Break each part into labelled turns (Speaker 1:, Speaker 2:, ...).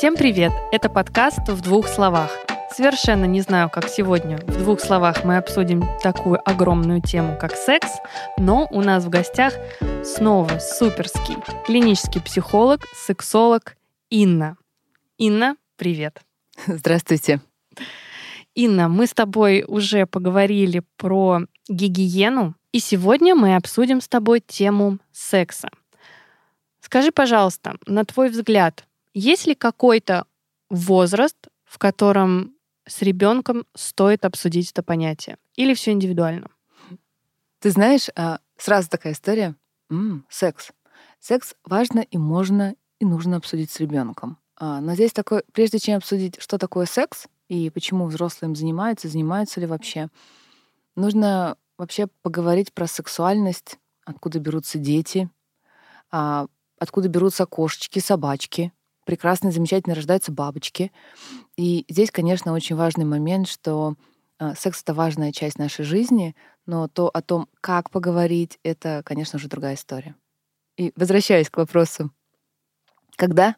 Speaker 1: Всем привет! Это подкаст «В двух словах». Совершенно не знаю, как сегодня в двух словах мы обсудим такую огромную тему, как секс, но у нас в гостях снова суперский клинический психолог, сексолог Инна. Инна, привет!
Speaker 2: Здравствуйте.
Speaker 1: Инна, мы с тобой уже поговорили про гигиену, и сегодня мы обсудим с тобой тему секса. Скажи, пожалуйста, на твой взгляд, есть ли какой-то возраст, в котором с ребенком стоит обсудить это понятие? Или все индивидуально?
Speaker 2: Ты знаешь, а, сразу такая история. М-м, секс. Секс важно и можно и нужно обсудить с ребенком. А, но здесь такой, прежде чем обсудить, что такое секс и почему взрослые им занимаются, занимаются ли вообще, нужно вообще поговорить про сексуальность, откуда берутся дети, а, откуда берутся кошечки, собачки, прекрасные, замечательно рождаются бабочки. И здесь, конечно, очень важный момент, что э, секс — это важная часть нашей жизни, но то о том, как поговорить, это, конечно же, другая история. И возвращаясь к вопросу, когда?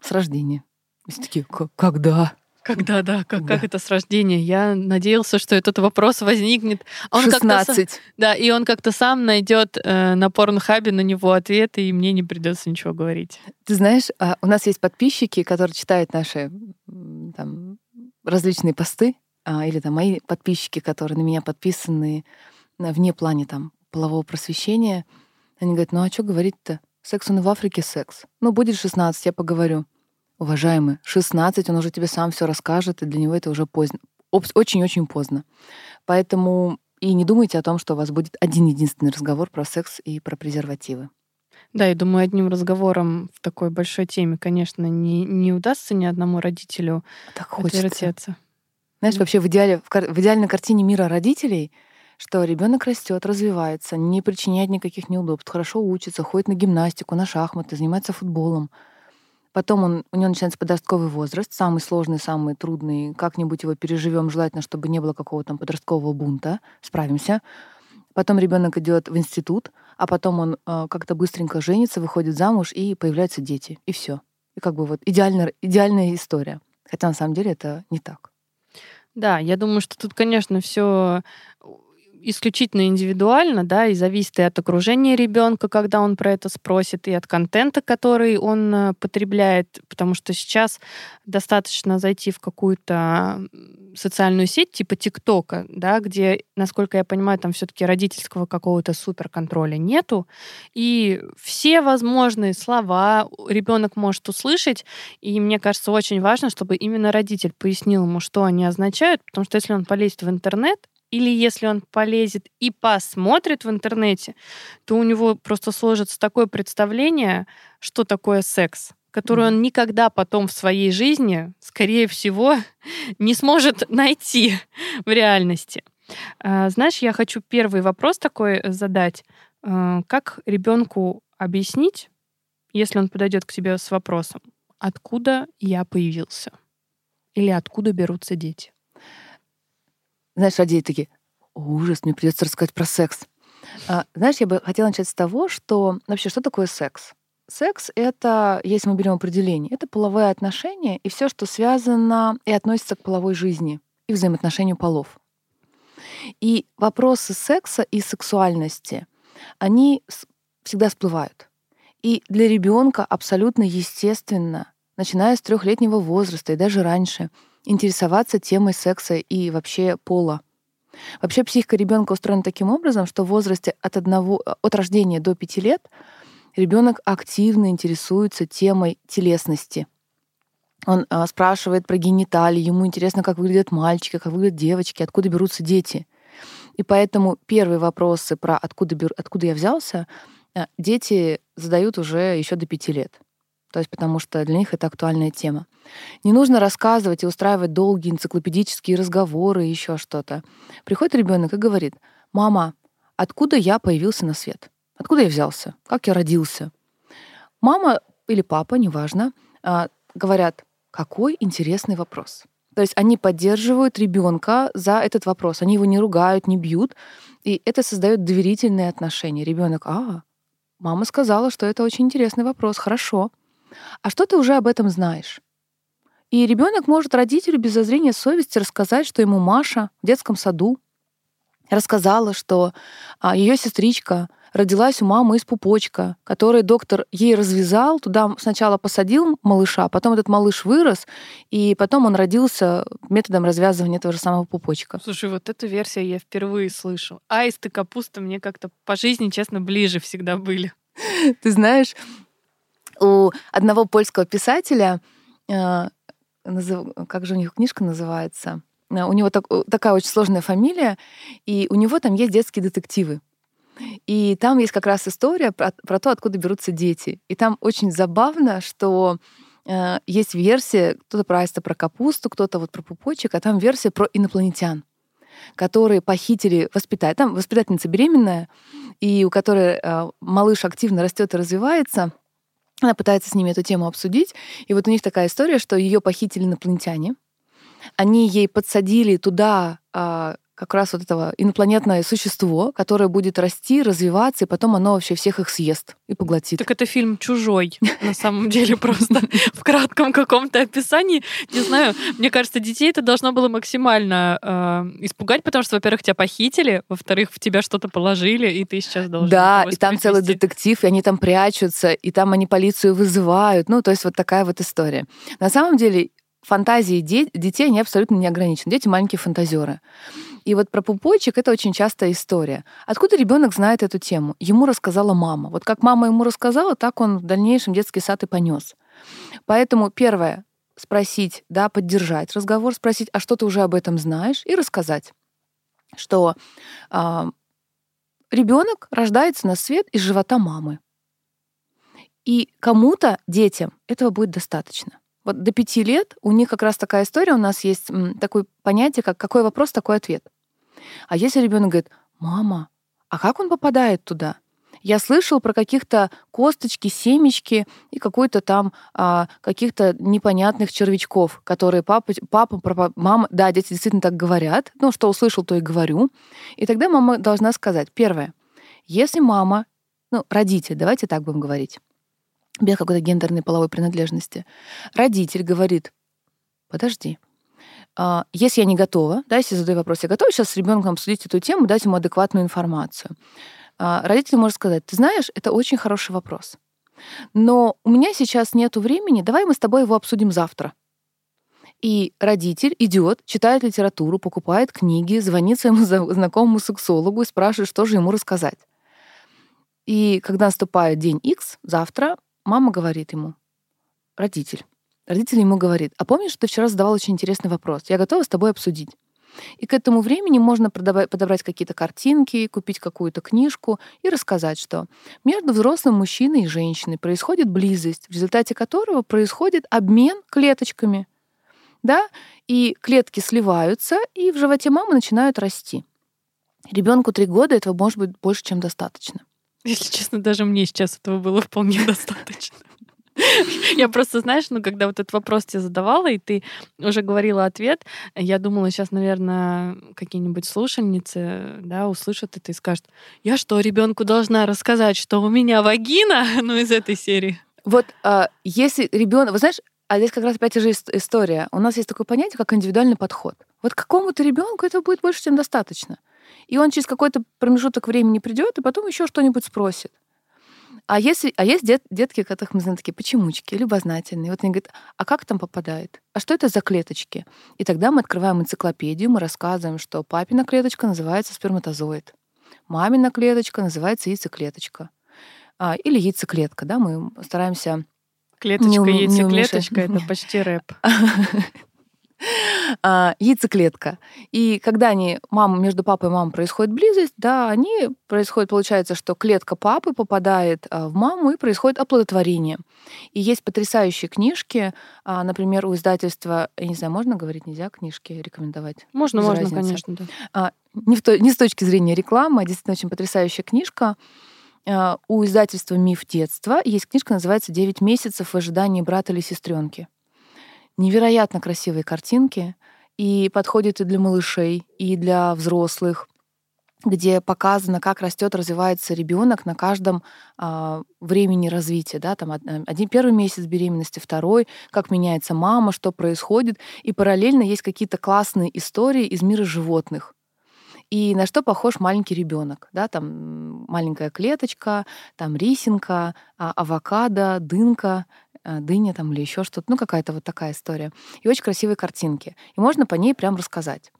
Speaker 2: С рождения. Все такие, когда?
Speaker 1: Когда, да, как, да. как это с рождения? Я надеялся, что этот вопрос возникнет.
Speaker 2: Он 16.
Speaker 1: Да, и он как-то сам найдет э, на порнхабе на него ответ, и мне не придется ничего говорить.
Speaker 2: Ты знаешь, а, у нас есть подписчики, которые читают наши там, различные посты, а, или там мои подписчики, которые на меня подписаны вне плане там полового просвещения. Они говорят, ну а что говорить-то? Секс он и в Африке секс. Ну, будет 16, я поговорю уважаемый, 16, он уже тебе сам все расскажет, и для него это уже поздно. Очень-очень поздно. Поэтому и не думайте о том, что у вас будет один единственный разговор про секс и про презервативы.
Speaker 1: Да, я думаю, одним разговором в такой большой теме, конечно, не, не удастся ни одному родителю
Speaker 2: так отвертеться. Знаешь, вообще в идеале, в, в идеальной картине мира родителей, что ребенок растет, развивается, не причиняет никаких неудобств, хорошо учится, ходит на гимнастику, на шахматы, занимается футболом, Потом он, у него начинается подростковый возраст, самый сложный, самый трудный. Как-нибудь его переживем, желательно, чтобы не было какого-то там подросткового бунта. Справимся. Потом ребенок идет в институт, а потом он э, как-то быстренько женится, выходит замуж и появляются дети. И все. И как бы вот идеальная, идеальная история. Хотя на самом деле это не так.
Speaker 1: Да, я думаю, что тут, конечно, все исключительно индивидуально, да, и зависит и от окружения ребенка, когда он про это спросит, и от контента, который он э, потребляет, потому что сейчас достаточно зайти в какую-то социальную сеть типа ТикТока, да, где, насколько я понимаю, там все-таки родительского какого-то суперконтроля нету, и все возможные слова ребенок может услышать, и мне кажется, очень важно, чтобы именно родитель пояснил ему, что они означают, потому что если он полезет в интернет, или если он полезет и посмотрит в интернете, то у него просто сложится такое представление, что такое секс, которое он никогда потом в своей жизни, скорее всего, не сможет найти в реальности. А, знаешь, я хочу первый вопрос такой задать. А, как ребенку объяснить, если он подойдет к тебе с вопросом, откуда я появился? Или откуда берутся дети?
Speaker 2: Знаешь, родители такие, ужас, мне придется рассказать про секс. А, знаешь, я бы хотела начать с того, что вообще, что такое секс? Секс — это, если мы берем определение, это половые отношения и все, что связано и относится к половой жизни и взаимоотношению полов. И вопросы секса и сексуальности, они всегда всплывают. И для ребенка абсолютно естественно, начиная с трехлетнего возраста и даже раньше, интересоваться темой секса и вообще пола. Вообще психика ребенка устроена таким образом, что в возрасте от, одного, от рождения до пяти лет ребенок активно интересуется темой телесности. Он а, спрашивает про гениталии, ему интересно, как выглядят мальчики, как выглядят девочки, откуда берутся дети. И поэтому первые вопросы про откуда, беру, откуда я взялся, а, дети задают уже еще до пяти лет. То есть потому что для них это актуальная тема. Не нужно рассказывать и устраивать долгие энциклопедические разговоры и еще что-то. Приходит ребенок и говорит, мама, откуда я появился на свет? Откуда я взялся? Как я родился? Мама или папа, неважно, а, говорят, какой интересный вопрос. То есть они поддерживают ребенка за этот вопрос. Они его не ругают, не бьют. И это создает доверительные отношения. Ребенок, а, мама сказала, что это очень интересный вопрос, хорошо. А что ты уже об этом знаешь? И ребенок может родителю без зазрения совести рассказать, что ему Маша в детском саду рассказала, что а, ее сестричка родилась у мамы из пупочка, который доктор ей развязал, туда сначала посадил малыша, потом этот малыш вырос, и потом он родился методом развязывания этого же самого пупочка.
Speaker 1: Слушай, вот эту версию я впервые слышу. Аист и капуста мне как-то по жизни, честно, ближе всегда были.
Speaker 2: Ты знаешь, у одного польского писателя, э, как же у них книжка называется? Э, у него так, такая очень сложная фамилия, и у него там есть детские детективы. И там есть как раз история про, про то, откуда берутся дети. И там очень забавно, что э, есть версия, кто-то про аиста, про капусту, кто-то вот про пупочек, а там версия про инопланетян которые похитили воспитать. Там воспитательница беременная, и у которой э, малыш активно растет и развивается. Она пытается с ними эту тему обсудить. И вот у них такая история, что ее похитили инопланетяне. Они ей подсадили туда э, как раз вот этого инопланетное существо, которое будет расти, развиваться, и потом оно вообще всех их съест и поглотит.
Speaker 1: Так это фильм «Чужой», на самом деле, просто в кратком каком-то описании. Не знаю, мне кажется, детей это должно было максимально э, испугать, потому что, во-первых, тебя похитили, во-вторых, в тебя что-то положили, и ты сейчас должен
Speaker 2: Да, и там целый детектив, и они там прячутся, и там они полицию вызывают. Ну, то есть вот такая вот история. На самом деле, фантазии детей, они абсолютно не ограничены. Дети маленькие фантазеры. И вот про пупочек это очень частая история. Откуда ребенок знает эту тему? Ему рассказала мама. Вот как мама ему рассказала, так он в дальнейшем детский сад и понес. Поэтому первое спросить, да, поддержать разговор, спросить, а что ты уже об этом знаешь, и рассказать, что э, ребенок рождается на свет из живота мамы. И кому-то, детям, этого будет достаточно. Вот до пяти лет у них как раз такая история, у нас есть такое понятие, как какой вопрос, такой ответ. А если ребенок говорит, мама, а как он попадает туда? Я слышал про каких-то косточки, семечки и какой-то там а, каких-то непонятных червячков, которые папа, папа, папа, мама, да, дети действительно так говорят, ну, что услышал, то и говорю. И тогда мама должна сказать, первое, если мама, ну, родитель, давайте так будем говорить, без какой-то гендерной половой принадлежности, родитель говорит, подожди, если я не готова, да, если задаю вопрос, я готова сейчас с ребенком обсудить эту тему, дать ему адекватную информацию. А, родитель может сказать, ты знаешь, это очень хороший вопрос. Но у меня сейчас нет времени, давай мы с тобой его обсудим завтра. И родитель идет, читает литературу, покупает книги, звонит своему знакомому сексологу и спрашивает, что же ему рассказать. И когда наступает день X, завтра, мама говорит ему, родитель, Родитель ему говорит, а помнишь, ты вчера задавал очень интересный вопрос, я готова с тобой обсудить. И к этому времени можно подобрать какие-то картинки, купить какую-то книжку и рассказать, что между взрослым мужчиной и женщиной происходит близость, в результате которого происходит обмен клеточками. Да? И клетки сливаются, и в животе мамы начинают расти. Ребенку три года этого может быть больше, чем достаточно.
Speaker 1: Если честно, даже мне сейчас этого было вполне достаточно. Я просто, знаешь, ну, когда вот этот вопрос тебе задавала, и ты уже говорила ответ, я думала, сейчас, наверное, какие-нибудь слушальницы, да, услышат это и скажут, я что, ребенку должна рассказать, что у меня вагина? Ну, из этой серии.
Speaker 2: Вот а, если ребенок, вы знаешь, а здесь как раз опять же история. У нас есть такое понятие, как индивидуальный подход. Вот какому-то ребенку это будет больше, чем достаточно. И он через какой-то промежуток времени придет, и потом еще что-нибудь спросит. А, если, а есть дет, детки, которых мы знаем такие почемучки, любознательные. Вот они говорят, а как там попадает? А что это за клеточки? И тогда мы открываем энциклопедию, мы рассказываем, что папина клеточка называется сперматозоид, мамина клеточка называется яйцеклеточка. А, или яйцеклетка, да, мы стараемся
Speaker 1: Клеточка, не, яйцеклеточка, не это почти рэп.
Speaker 2: а, яйцеклетка. И когда они, мама, между папой и мамой происходит близость, да, они происходит, получается, что клетка папы попадает а, в маму и происходит оплодотворение. И есть потрясающие книжки, а, например, у издательства, я не знаю, можно говорить, нельзя книжки рекомендовать?
Speaker 1: Можно, можно, разницы. конечно, да.
Speaker 2: Не, в то, не с точки зрения рекламы, а действительно очень потрясающая книжка. У издательства «Миф детства» есть книжка, называется «Девять месяцев в ожидании брата или сестренки невероятно красивые картинки, и подходит и для малышей, и для взрослых. где показано, как растет, развивается ребенок на каждом а, времени развития, да, там один первый месяц беременности, второй, как меняется мама, что происходит, и параллельно есть какие-то классные истории из мира животных. И на что похож маленький ребенок, да, там маленькая клеточка, там рисинка, а, авокадо, дынка, дыня там или еще что-то, ну какая-то вот такая история. И очень красивые картинки. И можно по ней прям рассказать.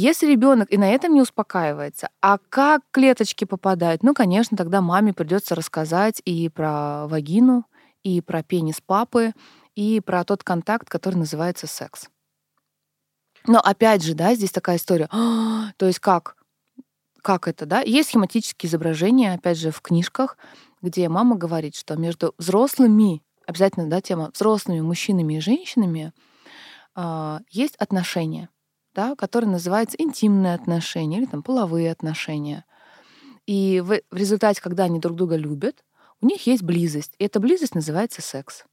Speaker 2: Если ребенок и на этом не успокаивается, а как клеточки попадают, ну, конечно, тогда маме придется рассказать и про вагину, и про пенис папы, и про тот контакт, который называется секс. Но опять же, да, здесь такая история. То есть как? Как это, да? Есть схематические изображения, опять же, в книжках, где мама говорит, что между взрослыми, обязательно, да, тема, взрослыми мужчинами и женщинами э, есть отношения да, который называется интимные отношения или там половые отношения. И в, в результате, когда они друг друга любят, у них есть близость. И эта близость называется секс.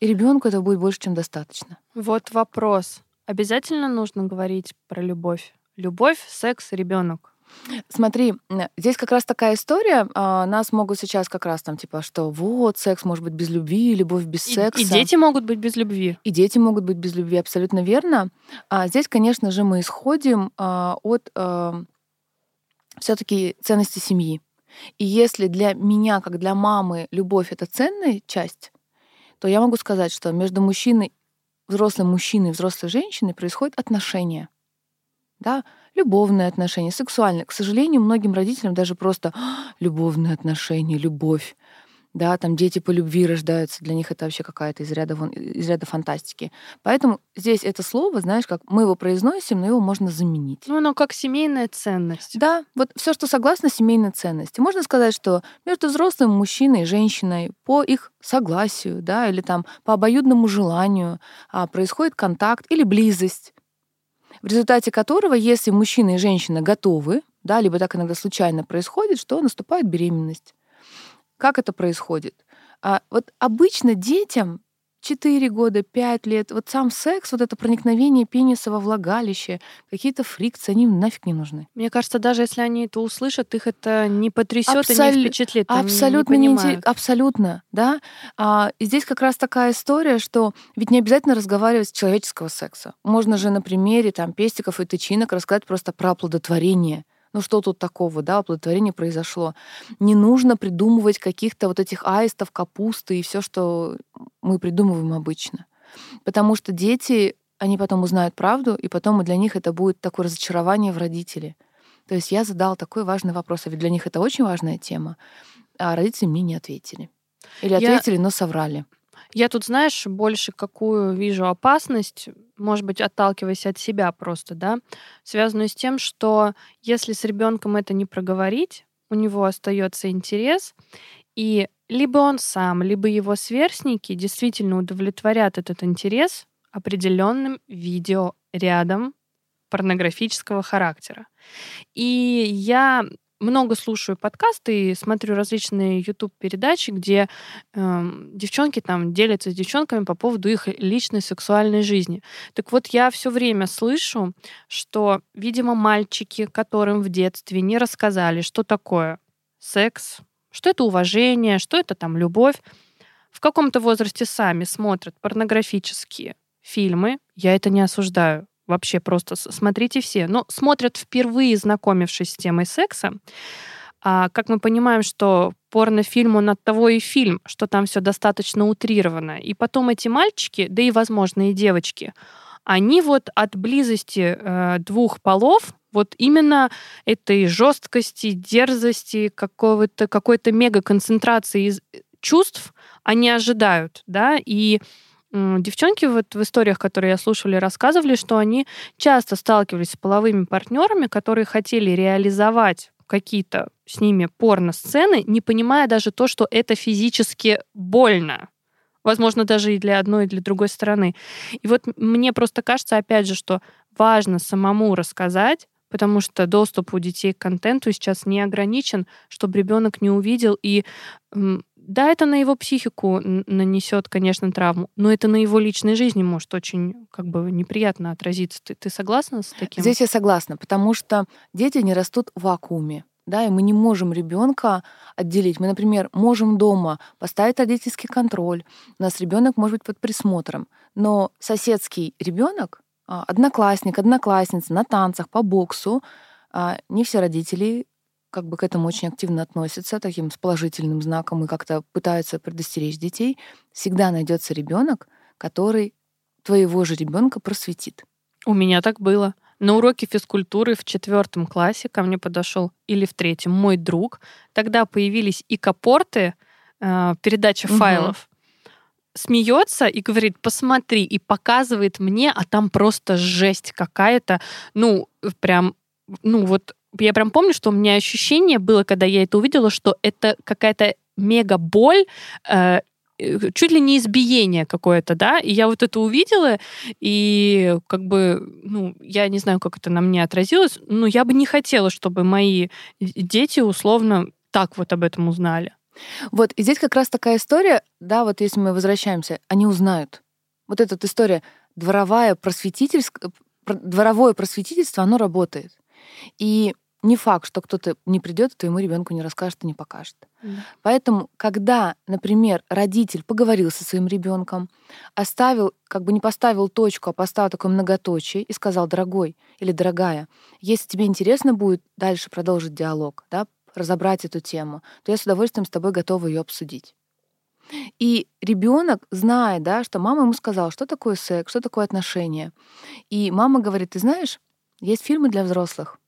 Speaker 2: И ребенку это будет больше, чем достаточно.
Speaker 1: Вот вопрос. Обязательно нужно говорить про любовь? Любовь, секс, ребенок.
Speaker 2: Смотри, здесь как раз такая история. А, нас могут сейчас как раз там, типа, что вот, секс может быть без любви, любовь без
Speaker 1: и,
Speaker 2: секса.
Speaker 1: И дети могут быть без любви.
Speaker 2: И дети могут быть без любви, абсолютно верно. А здесь, конечно же, мы исходим а, от а, все-таки ценности семьи. И если для меня, как для мамы, любовь это ценная часть, то я могу сказать, что между мужчиной, взрослым мужчиной и взрослой женщиной происходят отношения. Да? любовные отношения, сексуальные. К сожалению, многим родителям даже просто «А, любовные отношения, любовь. Да, там дети по любви рождаются, для них это вообще какая-то из ряда, из ряда фантастики. Поэтому здесь это слово, знаешь, как мы его произносим, но его можно заменить.
Speaker 1: Ну, оно как семейная ценность.
Speaker 2: Да, вот все, что согласно семейной ценности. Можно сказать, что между взрослым мужчиной и женщиной по их согласию, да, или там по обоюдному желанию а, происходит контакт или близость в результате которого, если мужчина и женщина готовы, да, либо так иногда случайно происходит, что наступает беременность. Как это происходит? А вот обычно детям 4 года, 5 лет, вот сам секс, вот это проникновение пениса во влагалище, какие-то фрикции, они нафиг не нужны.
Speaker 1: Мне кажется, даже если они это услышат, их это не потрясет Абсол... и не впечатлит.
Speaker 2: Абсолютно
Speaker 1: не,
Speaker 2: не Абсолютно, да. А, и здесь как раз такая история, что ведь не обязательно разговаривать с человеческого секса. Можно же на примере там пестиков и тычинок рассказать просто про оплодотворение ну что тут такого, да, оплодотворение произошло. Не нужно придумывать каких-то вот этих аистов, капусты и все, что мы придумываем обычно. Потому что дети, они потом узнают правду, и потом для них это будет такое разочарование в родителе. То есть я задала такой важный вопрос, а ведь для них это очень важная тема, а родители мне не ответили. Или ответили, я... но соврали.
Speaker 1: Я тут, знаешь, больше какую вижу опасность, может быть, отталкиваясь от себя просто, да, связанную с тем, что если с ребенком это не проговорить, у него остается интерес, и либо он сам, либо его сверстники действительно удовлетворят этот интерес определенным видео рядом порнографического характера. И я много слушаю подкасты и смотрю различные YouTube-передачи, где э, девчонки там делятся с девчонками по поводу их личной сексуальной жизни. Так вот, я все время слышу, что, видимо, мальчики, которым в детстве не рассказали, что такое секс, что это уважение, что это там любовь, в каком-то возрасте сами смотрят порнографические фильмы. Я это не осуждаю вообще просто смотрите все. Но смотрят впервые, знакомившись с темой секса. А, как мы понимаем, что порнофильм, он от того и фильм, что там все достаточно утрировано. И потом эти мальчики, да и, возможно, и девочки, они вот от близости э, двух полов, вот именно этой жесткости, дерзости, какого-то, какой-то мега-концентрации из э, чувств они ожидают, да, и Девчонки вот в историях, которые я слушала, рассказывали, что они часто сталкивались с половыми партнерами, которые хотели реализовать какие-то с ними порно-сцены, не понимая даже то, что это физически больно. Возможно, даже и для одной, и для другой стороны. И вот мне просто кажется, опять же, что важно самому рассказать, потому что доступ у детей к контенту сейчас не ограничен, чтобы ребенок не увидел и да, это на его психику нанесет, конечно, травму, но это на его личной жизни может очень как бы неприятно отразиться. Ты, ты согласна с таким?
Speaker 2: Здесь я согласна, потому что дети не растут в вакууме. Да, и мы не можем ребенка отделить. Мы, например, можем дома поставить родительский контроль. У нас ребенок может быть под присмотром. Но соседский ребенок, а, одноклассник, одноклассница на танцах, по боксу, а, не все родители как бы к этому очень активно относятся, таким с положительным знаком и как-то пытаются предостеречь детей, всегда найдется ребенок, который твоего же ребенка просветит.
Speaker 1: У меня так было. На уроке физкультуры в четвертом классе ко мне подошел или в третьем мой друг. Тогда появились и капорты, э, передача угу. файлов. Смеется и говорит, посмотри, и показывает мне, а там просто жесть какая-то. Ну, прям, ну вот я прям помню, что у меня ощущение было, когда я это увидела, что это какая-то мега боль, э, э, чуть ли не избиение какое-то, да, и я вот это увидела, и как бы, ну, я не знаю, как это на мне отразилось, но я бы не хотела, чтобы мои дети условно так вот об этом узнали.
Speaker 2: Вот, и здесь как раз такая история, да, вот если мы возвращаемся, они узнают. Вот эта история дворовая просветительская, дворовое просветительство, оно работает. И не факт, что кто-то не придет, твоему ребенку не расскажет и не покажет. Mm. Поэтому, когда, например, родитель поговорил со своим ребенком, оставил, как бы не поставил точку, а поставил такое многоточие и сказал, дорогой или дорогая, если тебе интересно будет дальше продолжить диалог, да, разобрать эту тему, то я с удовольствием с тобой готова ее обсудить. И ребенок знает, да, что мама ему сказала, что такое секс, что такое отношения. И мама говорит, ты знаешь, есть фильмы для взрослых,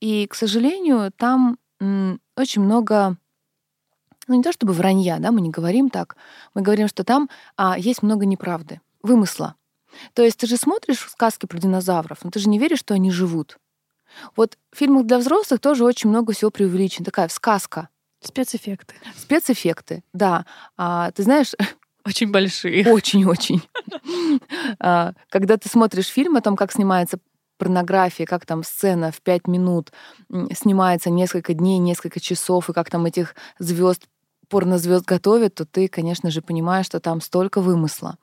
Speaker 2: и, к сожалению, там очень много ну не то чтобы вранья, да, мы не говорим так, мы говорим, что там а, есть много неправды, вымысла. То есть ты же смотришь сказки про динозавров, но ты же не веришь, что они живут. Вот в фильмах для взрослых тоже очень много всего преувеличено. Такая сказка.
Speaker 1: Спецэффекты.
Speaker 2: Спецэффекты, да. А, ты знаешь...
Speaker 1: Очень большие.
Speaker 2: Очень-очень. А, когда ты смотришь фильм о том, как снимается порнографии, как там сцена в пять минут снимается несколько дней, несколько часов, и как там этих звезд порнозвезд готовят, то ты, конечно же, понимаешь, что там столько вымысла.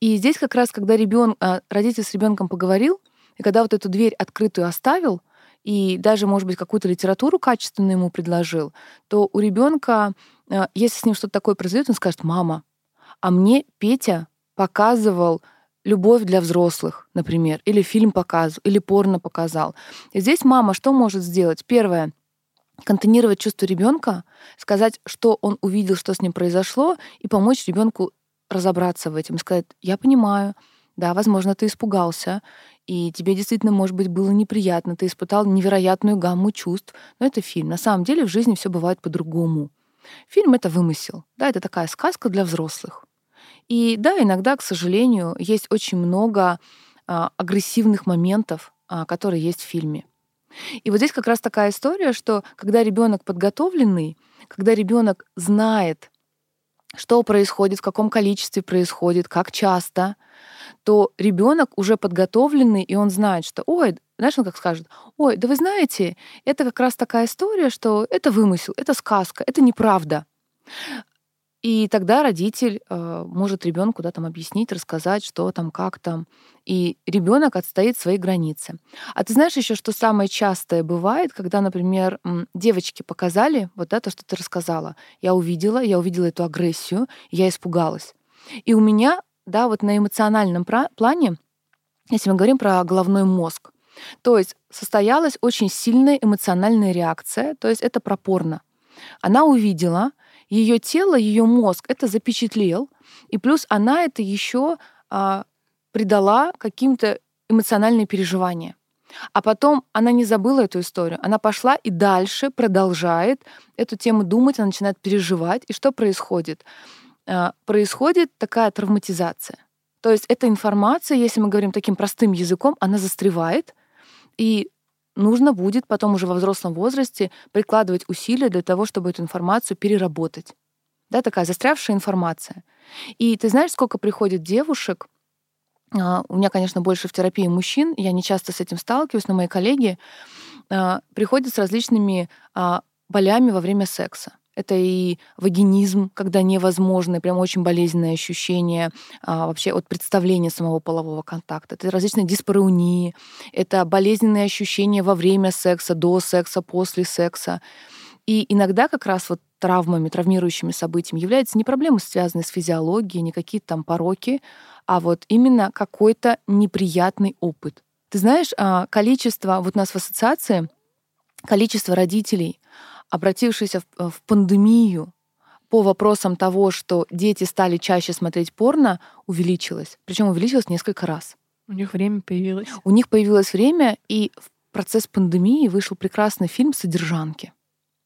Speaker 2: И здесь как раз, когда ребен... А, родитель с ребенком поговорил, и когда вот эту дверь открытую оставил, и даже, может быть, какую-то литературу качественную ему предложил, то у ребенка, а, если с ним что-то такое произойдет, он скажет, мама, а мне Петя показывал любовь для взрослых, например, или фильм показывал, или порно показал. И здесь мама что может сделать? Первое контейнировать чувство ребенка, сказать, что он увидел, что с ним произошло, и помочь ребенку разобраться в этом, сказать, я понимаю, да, возможно, ты испугался, и тебе действительно, может быть, было неприятно, ты испытал невероятную гамму чувств, но это фильм. На самом деле в жизни все бывает по-другому. Фильм — это вымысел, да, это такая сказка для взрослых. И да, иногда, к сожалению, есть очень много а, агрессивных моментов, а, которые есть в фильме. И вот здесь как раз такая история, что когда ребенок подготовленный, когда ребенок знает, что происходит, в каком количестве происходит, как часто, то ребенок уже подготовленный, и он знает, что, ой, знаешь, он как скажет, ой, да вы знаете, это как раз такая история, что это вымысел, это сказка, это неправда. И тогда родитель э, может ребенку да, там, объяснить, рассказать, что там, как там. И ребенок отстоит свои границы. А ты знаешь еще, что самое частое бывает, когда, например, девочки показали вот это, что ты рассказала. Я увидела, я увидела эту агрессию, я испугалась. И у меня, да, вот на эмоциональном плане, если мы говорим про головной мозг, то есть состоялась очень сильная эмоциональная реакция, то есть это пропорно. Она увидела, ее тело, ее мозг это запечатлел, и плюс она это еще а, придала каким-то эмоциональные переживания. А потом она не забыла эту историю. Она пошла и дальше продолжает эту тему думать, она начинает переживать. И что происходит? А, происходит такая травматизация. То есть эта информация, если мы говорим таким простым языком, она застревает, и нужно будет потом уже во взрослом возрасте прикладывать усилия для того, чтобы эту информацию переработать. Да, такая застрявшая информация. И ты знаешь, сколько приходит девушек, а, у меня, конечно, больше в терапии мужчин, я не часто с этим сталкиваюсь, но мои коллеги а, приходят с различными а, болями во время секса. Это и вагинизм, когда невозможно, прям очень болезненное ощущение а, вообще от представления самого полового контакта. Это различные диспареунии, это болезненные ощущения во время секса, до секса, после секса. И иногда как раз вот травмами, травмирующими событиями являются не проблемы, связанные с физиологией, не какие-то там пороки, а вот именно какой-то неприятный опыт. Ты знаешь, а, количество, вот у нас в ассоциации, количество родителей, обратившихся в, в пандемию по вопросам того, что дети стали чаще смотреть порно, увеличилось. Причем увеличилось несколько раз.
Speaker 1: У них время появилось.
Speaker 2: У них появилось время, и в процесс пандемии вышел прекрасный фильм «Содержанки».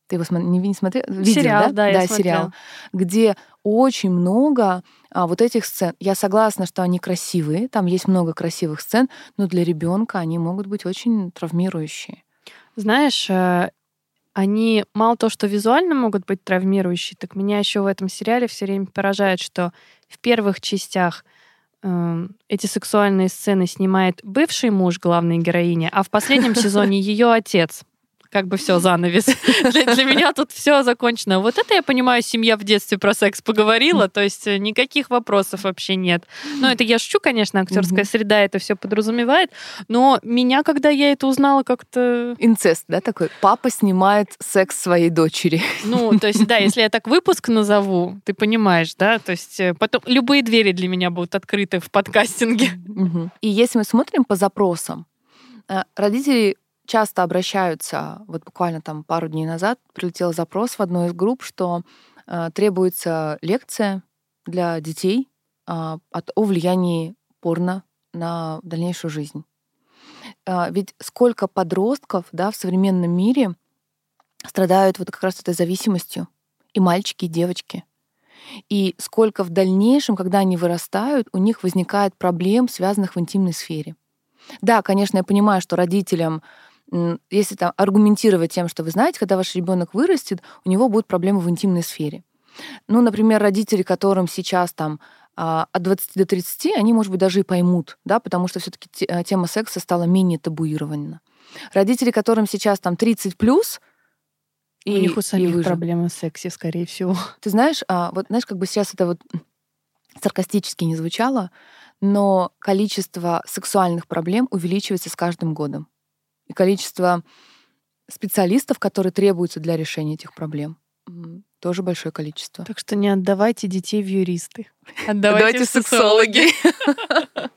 Speaker 2: Ты его не, не смотрел?
Speaker 1: Видел, сериал, да? Да,
Speaker 2: да сериал. Где очень много а, вот этих сцен. Я согласна, что они красивые, там есть много красивых сцен, но для ребенка они могут быть очень травмирующие.
Speaker 1: Знаешь, э, они мало то, что визуально могут быть травмирующие, так меня еще в этом сериале все время поражает, что в первых частях э, эти сексуальные сцены снимает бывший муж главной героини, а в последнем сезоне ее отец как бы все, занавес. Для, для меня тут все закончено. Вот это, я понимаю, семья в детстве про секс поговорила, то есть э, никаких вопросов вообще нет. Ну, это я шучу, конечно, актерская среда это все подразумевает, но меня, когда я это узнала, как-то...
Speaker 2: Инцест, да, такой? Папа снимает секс своей дочери.
Speaker 1: Ну, то есть, да, если я так выпуск назову, ты понимаешь, да, то есть э, потом любые двери для меня будут открыты в подкастинге.
Speaker 2: И если мы смотрим по запросам, э, родители часто обращаются, вот буквально там пару дней назад прилетел запрос в одной из групп, что э, требуется лекция для детей э, от, о влиянии порно на дальнейшую жизнь. Э, ведь сколько подростков да, в современном мире страдают вот как раз этой зависимостью, и мальчики, и девочки. И сколько в дальнейшем, когда они вырастают, у них возникает проблем, связанных в интимной сфере. Да, конечно, я понимаю, что родителям если там аргументировать тем, что вы знаете, когда ваш ребенок вырастет, у него будут проблемы в интимной сфере. Ну, например, родители, которым сейчас там а, от 20 до 30, они, может быть, даже и поймут, да, потому что все-таки э, тема секса стала менее табуирована. Родители, которым сейчас там 30 плюс,
Speaker 1: и, у них у самих проблемы в сексе, скорее всего.
Speaker 2: Ты знаешь, а, вот знаешь, как бы сейчас это вот саркастически не звучало, но количество сексуальных проблем увеличивается с каждым годом и количество специалистов, которые требуются для решения этих проблем, тоже большое количество.
Speaker 1: Так что не отдавайте детей в юристы. Отдавайте в сексологи.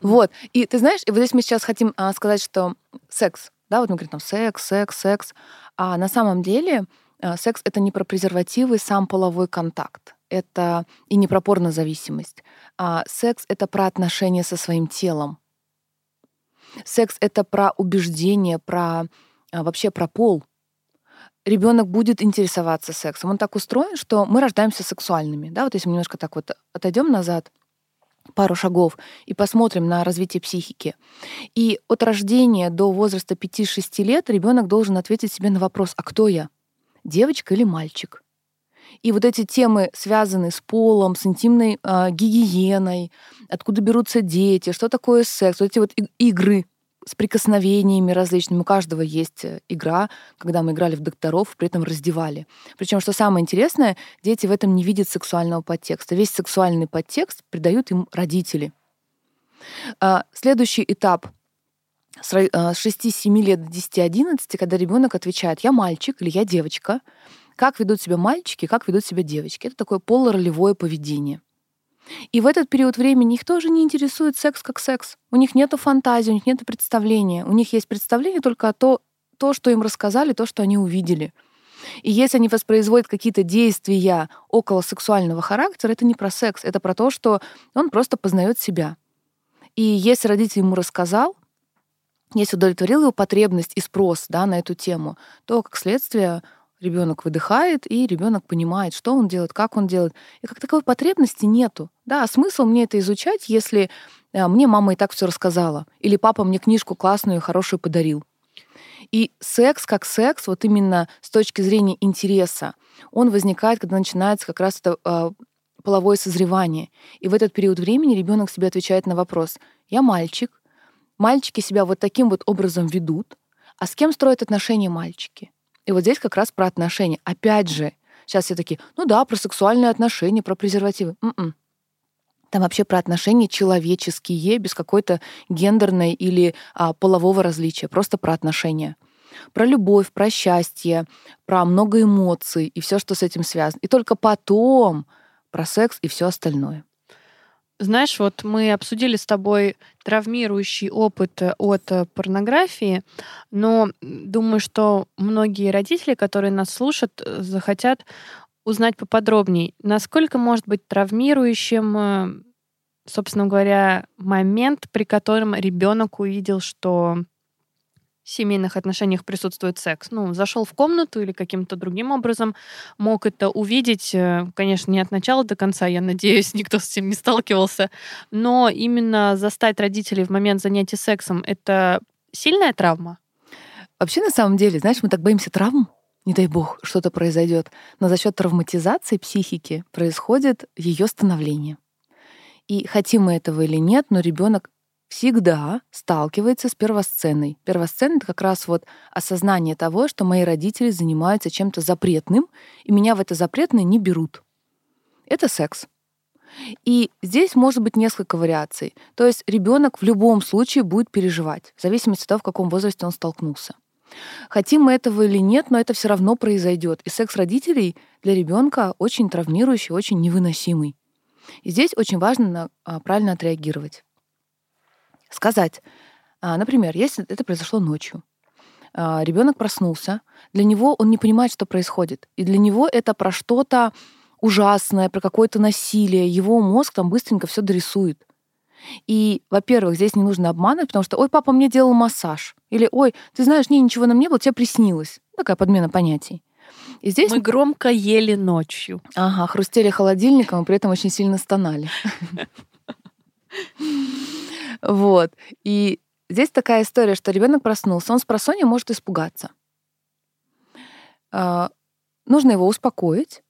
Speaker 2: Вот. И ты знаешь, и вот здесь мы сейчас хотим а, сказать, что секс, да, вот мы говорим там секс, секс, секс, а на самом деле а, секс — это не про презервативы, сам половой контакт. Это и не про порнозависимость. А секс — это про отношения со своим телом. Секс — это про убеждение, про а, вообще про пол. Ребенок будет интересоваться сексом. Он так устроен, что мы рождаемся сексуальными. Да? Вот если мы немножко так вот отойдем назад, пару шагов и посмотрим на развитие психики. И от рождения до возраста 5-6 лет ребенок должен ответить себе на вопрос, а кто я? Девочка или мальчик? И вот эти темы, связанные с полом, с интимной э, гигиеной, откуда берутся дети, что такое секс, вот эти вот игры с прикосновениями различными. У каждого есть э, игра, когда мы играли в докторов, при этом раздевали. Причем, что самое интересное, дети в этом не видят сексуального подтекста. Весь сексуальный подтекст придают им родители. А, следующий этап с 6-7 э, лет до 10-11, когда ребенок отвечает, я мальчик или я девочка, как ведут себя мальчики, как ведут себя девочки. Это такое полуролевое поведение. И в этот период времени их тоже не интересует секс как секс. У них нет фантазии, у них нет представления. У них есть представление только о то, то, что им рассказали, то, что они увидели. И если они воспроизводят какие-то действия около сексуального характера, это не про секс, это про то, что он просто познает себя. И если родитель ему рассказал, если удовлетворил его потребность и спрос да, на эту тему, то, как следствие, ребенок выдыхает, и ребенок понимает, что он делает, как он делает. И как таковой потребности нету. Да, а смысл мне это изучать, если а, мне мама и так все рассказала, или папа мне книжку классную и хорошую подарил. И секс как секс, вот именно с точки зрения интереса, он возникает, когда начинается как раз это э, половое созревание. И в этот период времени ребенок себе отвечает на вопрос: я мальчик, мальчики себя вот таким вот образом ведут, а с кем строят отношения мальчики? И вот здесь как раз про отношения. Опять же, сейчас все такие, ну да, про сексуальные отношения, про презервативы. М-м. Там вообще про отношения человеческие, без какой-то гендерной или а, полового различия, просто про отношения. Про любовь, про счастье, про много эмоций и все, что с этим связано. И только потом про секс и все остальное.
Speaker 1: Знаешь, вот мы обсудили с тобой травмирующий опыт э, от э, порнографии, но думаю, что многие родители, которые нас слушают, э, захотят узнать поподробнее, насколько может быть травмирующим, собственно говоря, момент, при котором ребенок увидел, что семейных отношениях присутствует секс. Ну, зашел в комнату или каким-то другим образом мог это увидеть, э, конечно, не от начала до конца, я надеюсь, никто с этим не сталкивался, но именно застать родителей в момент занятия сексом — это сильная травма?
Speaker 2: Вообще, на самом деле, знаешь, мы так боимся травм, не дай бог, что-то произойдет, но за счет травматизации психики происходит ее становление. И хотим мы этого или нет, но ребенок всегда сталкивается с первосценой. Первосцена — это как раз вот осознание того, что мои родители занимаются чем-то запретным, и меня в это запретное не берут. Это секс. И здесь может быть несколько вариаций. То есть ребенок в любом случае будет переживать, в зависимости от того, в каком возрасте он столкнулся. Хотим мы этого или нет, но это все равно произойдет. И секс родителей для ребенка очень травмирующий, очень невыносимый. И здесь очень важно а, правильно отреагировать сказать, а, например, если это произошло ночью, а, ребенок проснулся, для него он не понимает, что происходит. И для него это про что-то ужасное, про какое-то насилие. Его мозг там быстренько все дорисует. И, во-первых, здесь не нужно обманывать, потому что, ой, папа мне делал массаж. Или, ой, ты знаешь, не, ничего нам не было, тебе приснилось. Такая подмена понятий.
Speaker 1: И здесь... Мы громко ели ночью.
Speaker 2: Ага, хрустели холодильником, и при этом очень сильно стонали. Вот. И здесь такая история, что ребенок проснулся, он с просонья может испугаться. А, нужно его успокоить,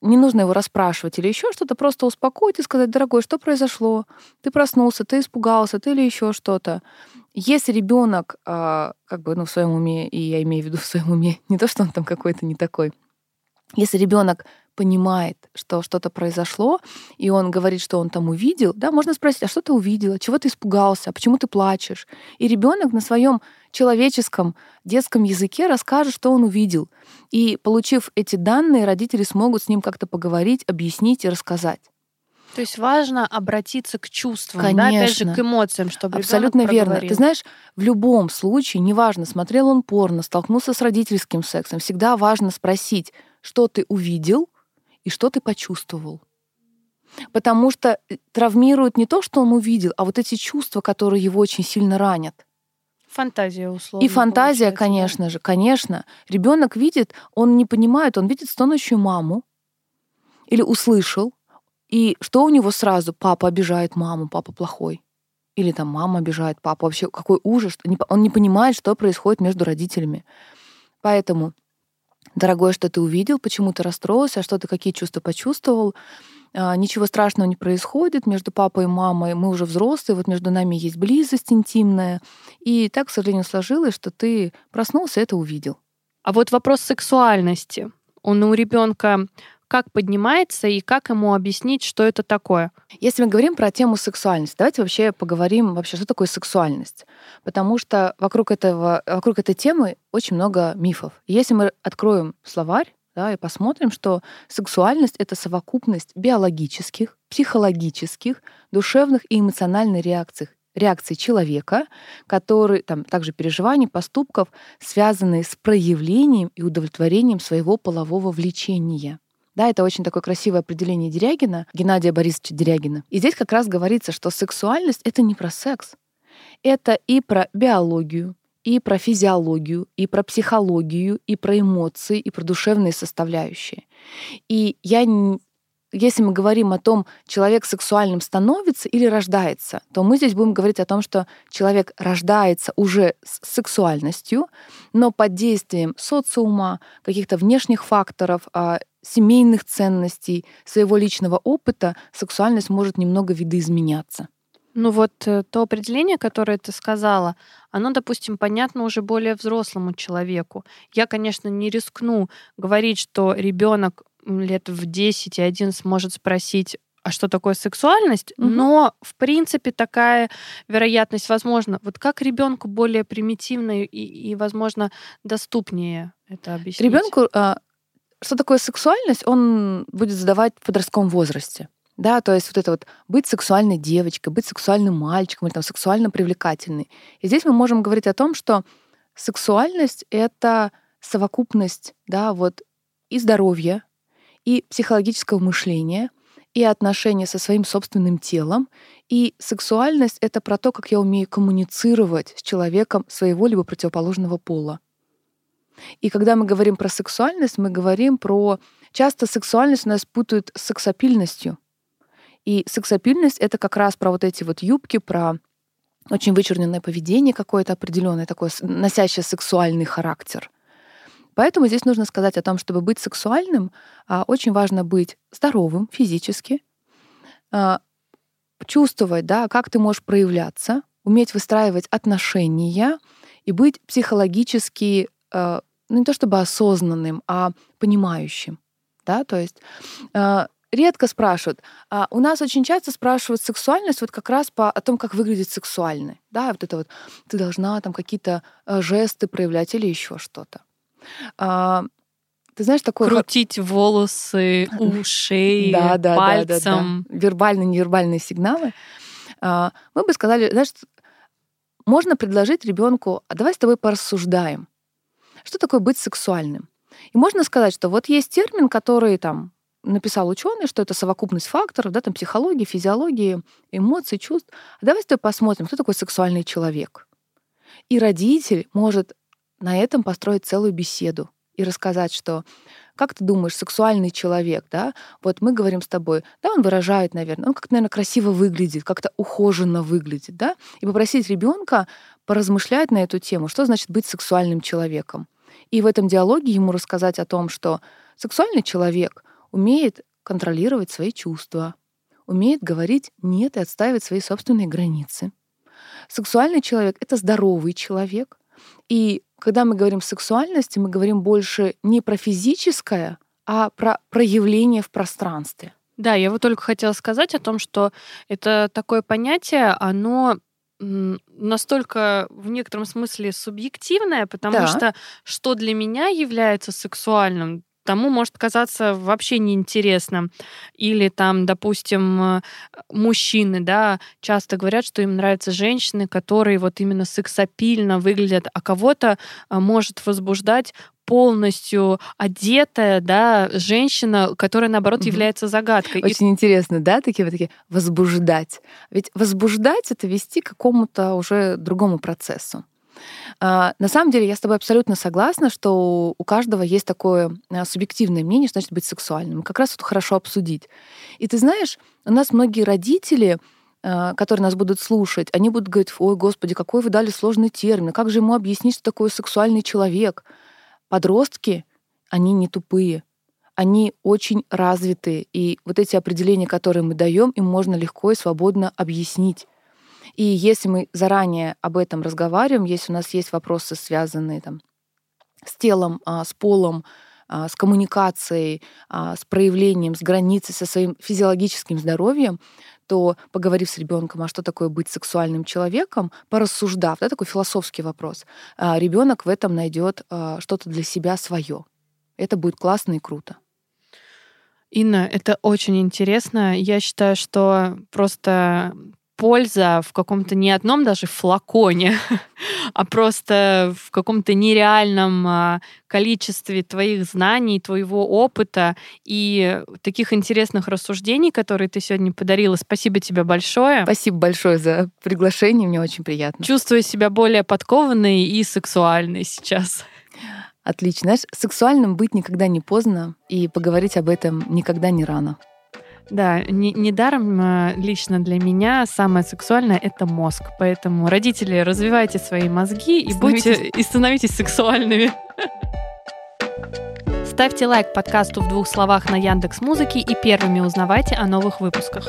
Speaker 2: не нужно его расспрашивать или еще что-то, просто успокоить и сказать, дорогой, что произошло? Ты проснулся, ты испугался, ты или еще что-то. Если ребенок э, как бы ну, в своем уме, и я имею в виду в своем уме, не то, что он там какой-то не такой, если ребенок понимает, что что-то произошло, и он говорит, что он там увидел, да, можно спросить, а что ты увидела, чего ты испугался, почему ты плачешь? И ребенок на своем человеческом детском языке расскажет, что он увидел. И получив эти данные, родители смогут с ним как-то поговорить, объяснить и рассказать.
Speaker 1: То есть важно обратиться к чувствам, Конечно. да, опять же, к эмоциям, чтобы
Speaker 2: Абсолютно верно. Ты знаешь, в любом случае, неважно, смотрел он порно, столкнулся с родительским сексом, всегда важно спросить, что ты увидел, и что ты почувствовал. Потому что э, травмирует не то, что он увидел, а вот эти чувства, которые его очень сильно ранят.
Speaker 1: Фантазия условно.
Speaker 2: И фантазия, конечно да? же, конечно. Ребенок видит, он не понимает, он видит стонущую маму или услышал, и что у него сразу? Папа обижает маму, папа плохой. Или там мама обижает папу. Вообще какой ужас. Он не понимает, что происходит между родителями. Поэтому дорогое, что ты увидел, почему ты расстроился, что ты какие чувства почувствовал. А, ничего страшного не происходит между папой и мамой. Мы уже взрослые, вот между нами есть близость интимная. И так, к сожалению, сложилось, что ты проснулся и это увидел.
Speaker 1: А вот вопрос сексуальности. Он у ребенка как поднимается и как ему объяснить, что это такое.
Speaker 2: Если мы говорим про тему сексуальности, давайте вообще поговорим вообще, что такое сексуальность. Потому что вокруг, этого, вокруг этой темы очень много мифов. Если мы откроем словарь, да, и посмотрим, что сексуальность — это совокупность биологических, психологических, душевных и эмоциональных реакций, реакций человека, которые, там, также переживаний, поступков, связанные с проявлением и удовлетворением своего полового влечения. Да, это очень такое красивое определение Дерягина, Геннадия Борисовича Дерягина. И здесь как раз говорится, что сексуальность — это не про секс. Это и про биологию, и про физиологию, и про психологию, и про эмоции, и про душевные составляющие. И я если мы говорим о том, человек сексуальным становится или рождается, то мы здесь будем говорить о том, что человек рождается уже с сексуальностью, но под действием социума, каких-то внешних факторов, а, семейных ценностей, своего личного опыта сексуальность может немного видоизменяться.
Speaker 1: Ну вот э, то определение, которое ты сказала, оно, допустим, понятно уже более взрослому человеку. Я, конечно, не рискну говорить, что ребенок лет в 10 и 11 может спросить, а что такое сексуальность, угу. но в принципе такая вероятность возможна. Вот как ребенку более примитивно и, и возможно, доступнее это объяснить?
Speaker 2: Ребенку, а, что такое сексуальность, он будет задавать в подростковом возрасте. Да, то есть вот это вот быть сексуальной девочкой, быть сексуальным мальчиком или там сексуально привлекательной. И здесь мы можем говорить о том, что сексуальность — это совокупность, да, вот и здоровья, и психологического мышления, и отношения со своим собственным телом. И сексуальность — это про то, как я умею коммуницировать с человеком своего либо противоположного пола. И когда мы говорим про сексуальность, мы говорим про... Часто сексуальность у нас путают с сексапильностью — и сексапильность — это как раз про вот эти вот юбки, про очень вычурненное поведение какое-то определенное, такое носящее сексуальный характер. Поэтому здесь нужно сказать о том, чтобы быть сексуальным, а, очень важно быть здоровым физически, а, чувствовать, да, как ты можешь проявляться, уметь выстраивать отношения и быть психологически, а, ну не то чтобы осознанным, а понимающим. Да, то есть редко спрашивают. А у нас очень часто спрашивают сексуальность вот как раз по о том, как выглядит сексуальный. Да, вот это вот ты должна там какие-то э, жесты проявлять или еще что-то. А, ты знаешь, такое...
Speaker 1: Крутить волосы, ушей, да, да, пальцем.
Speaker 2: Да, да, да. Вербальные, невербальные сигналы. А, мы бы сказали, знаешь, можно предложить ребенку, а давай с тобой порассуждаем. Что такое быть сексуальным? И можно сказать, что вот есть термин, который там написал ученый, что это совокупность факторов, да, там психологии, физиологии, эмоций, чувств. А давай с тобой посмотрим, кто такой сексуальный человек. И родитель может на этом построить целую беседу и рассказать, что как ты думаешь, сексуальный человек, да, вот мы говорим с тобой, да, он выражает, наверное, он как-то, наверное, красиво выглядит, как-то ухоженно выглядит, да, и попросить ребенка поразмышлять на эту тему, что значит быть сексуальным человеком. И в этом диалоге ему рассказать о том, что сексуальный человек, умеет контролировать свои чувства, умеет говорить «нет» и отстаивать свои собственные границы. Сексуальный человек — это здоровый человек. И когда мы говорим сексуальности, мы говорим больше не про физическое, а про проявление в пространстве.
Speaker 1: Да, я вот только хотела сказать о том, что это такое понятие, оно настолько в некотором смысле субъективное, потому да. что что для меня является сексуальным, тому может казаться вообще неинтересным. Или там, допустим, мужчины, да, часто говорят, что им нравятся женщины, которые вот именно сексапильно выглядят, а кого-то э, может возбуждать полностью одетая, да, женщина, которая, наоборот, угу. является загадкой.
Speaker 2: Очень И... интересно, да, такие вот такие возбуждать. Ведь возбуждать — это вести к какому-то уже другому процессу. А, на самом деле я с тобой абсолютно согласна, что у каждого есть такое а, субъективное мнение, что значит быть сексуальным. Как раз вот хорошо обсудить. И ты знаешь, у нас многие родители а, которые нас будут слушать, они будут говорить, ой, господи, какой вы дали сложный термин, как же ему объяснить, что такое сексуальный человек? Подростки, они не тупые, они очень развитые, и вот эти определения, которые мы даем, им можно легко и свободно объяснить. И если мы заранее об этом разговариваем, если у нас есть вопросы, связанные там, с телом, а, с полом, а, с коммуникацией, а, с проявлением, с границей, со своим физиологическим здоровьем, то поговорив с ребенком, а что такое быть сексуальным человеком, порассуждав, да, такой философский вопрос, ребенок в этом найдет что-то для себя свое. Это будет классно и круто.
Speaker 1: Инна, это очень интересно. Я считаю, что просто польза в каком-то не одном даже флаконе, а просто в каком-то нереальном а, количестве твоих знаний, твоего опыта и таких интересных рассуждений, которые ты сегодня подарила. Спасибо тебе большое.
Speaker 2: Спасибо большое за приглашение, мне очень приятно.
Speaker 1: Чувствую себя более подкованной и сексуальной сейчас.
Speaker 2: Отлично. Знаешь, сексуальным быть никогда не поздно, и поговорить об этом никогда не рано.
Speaker 1: Да, не, недаром а, лично для меня самое сексуальное это мозг. Поэтому родители, развивайте свои мозги и будьте и становитесь сексуальными. Ставьте лайк подкасту в двух словах на Яндекс Музыке и первыми узнавайте о новых выпусках.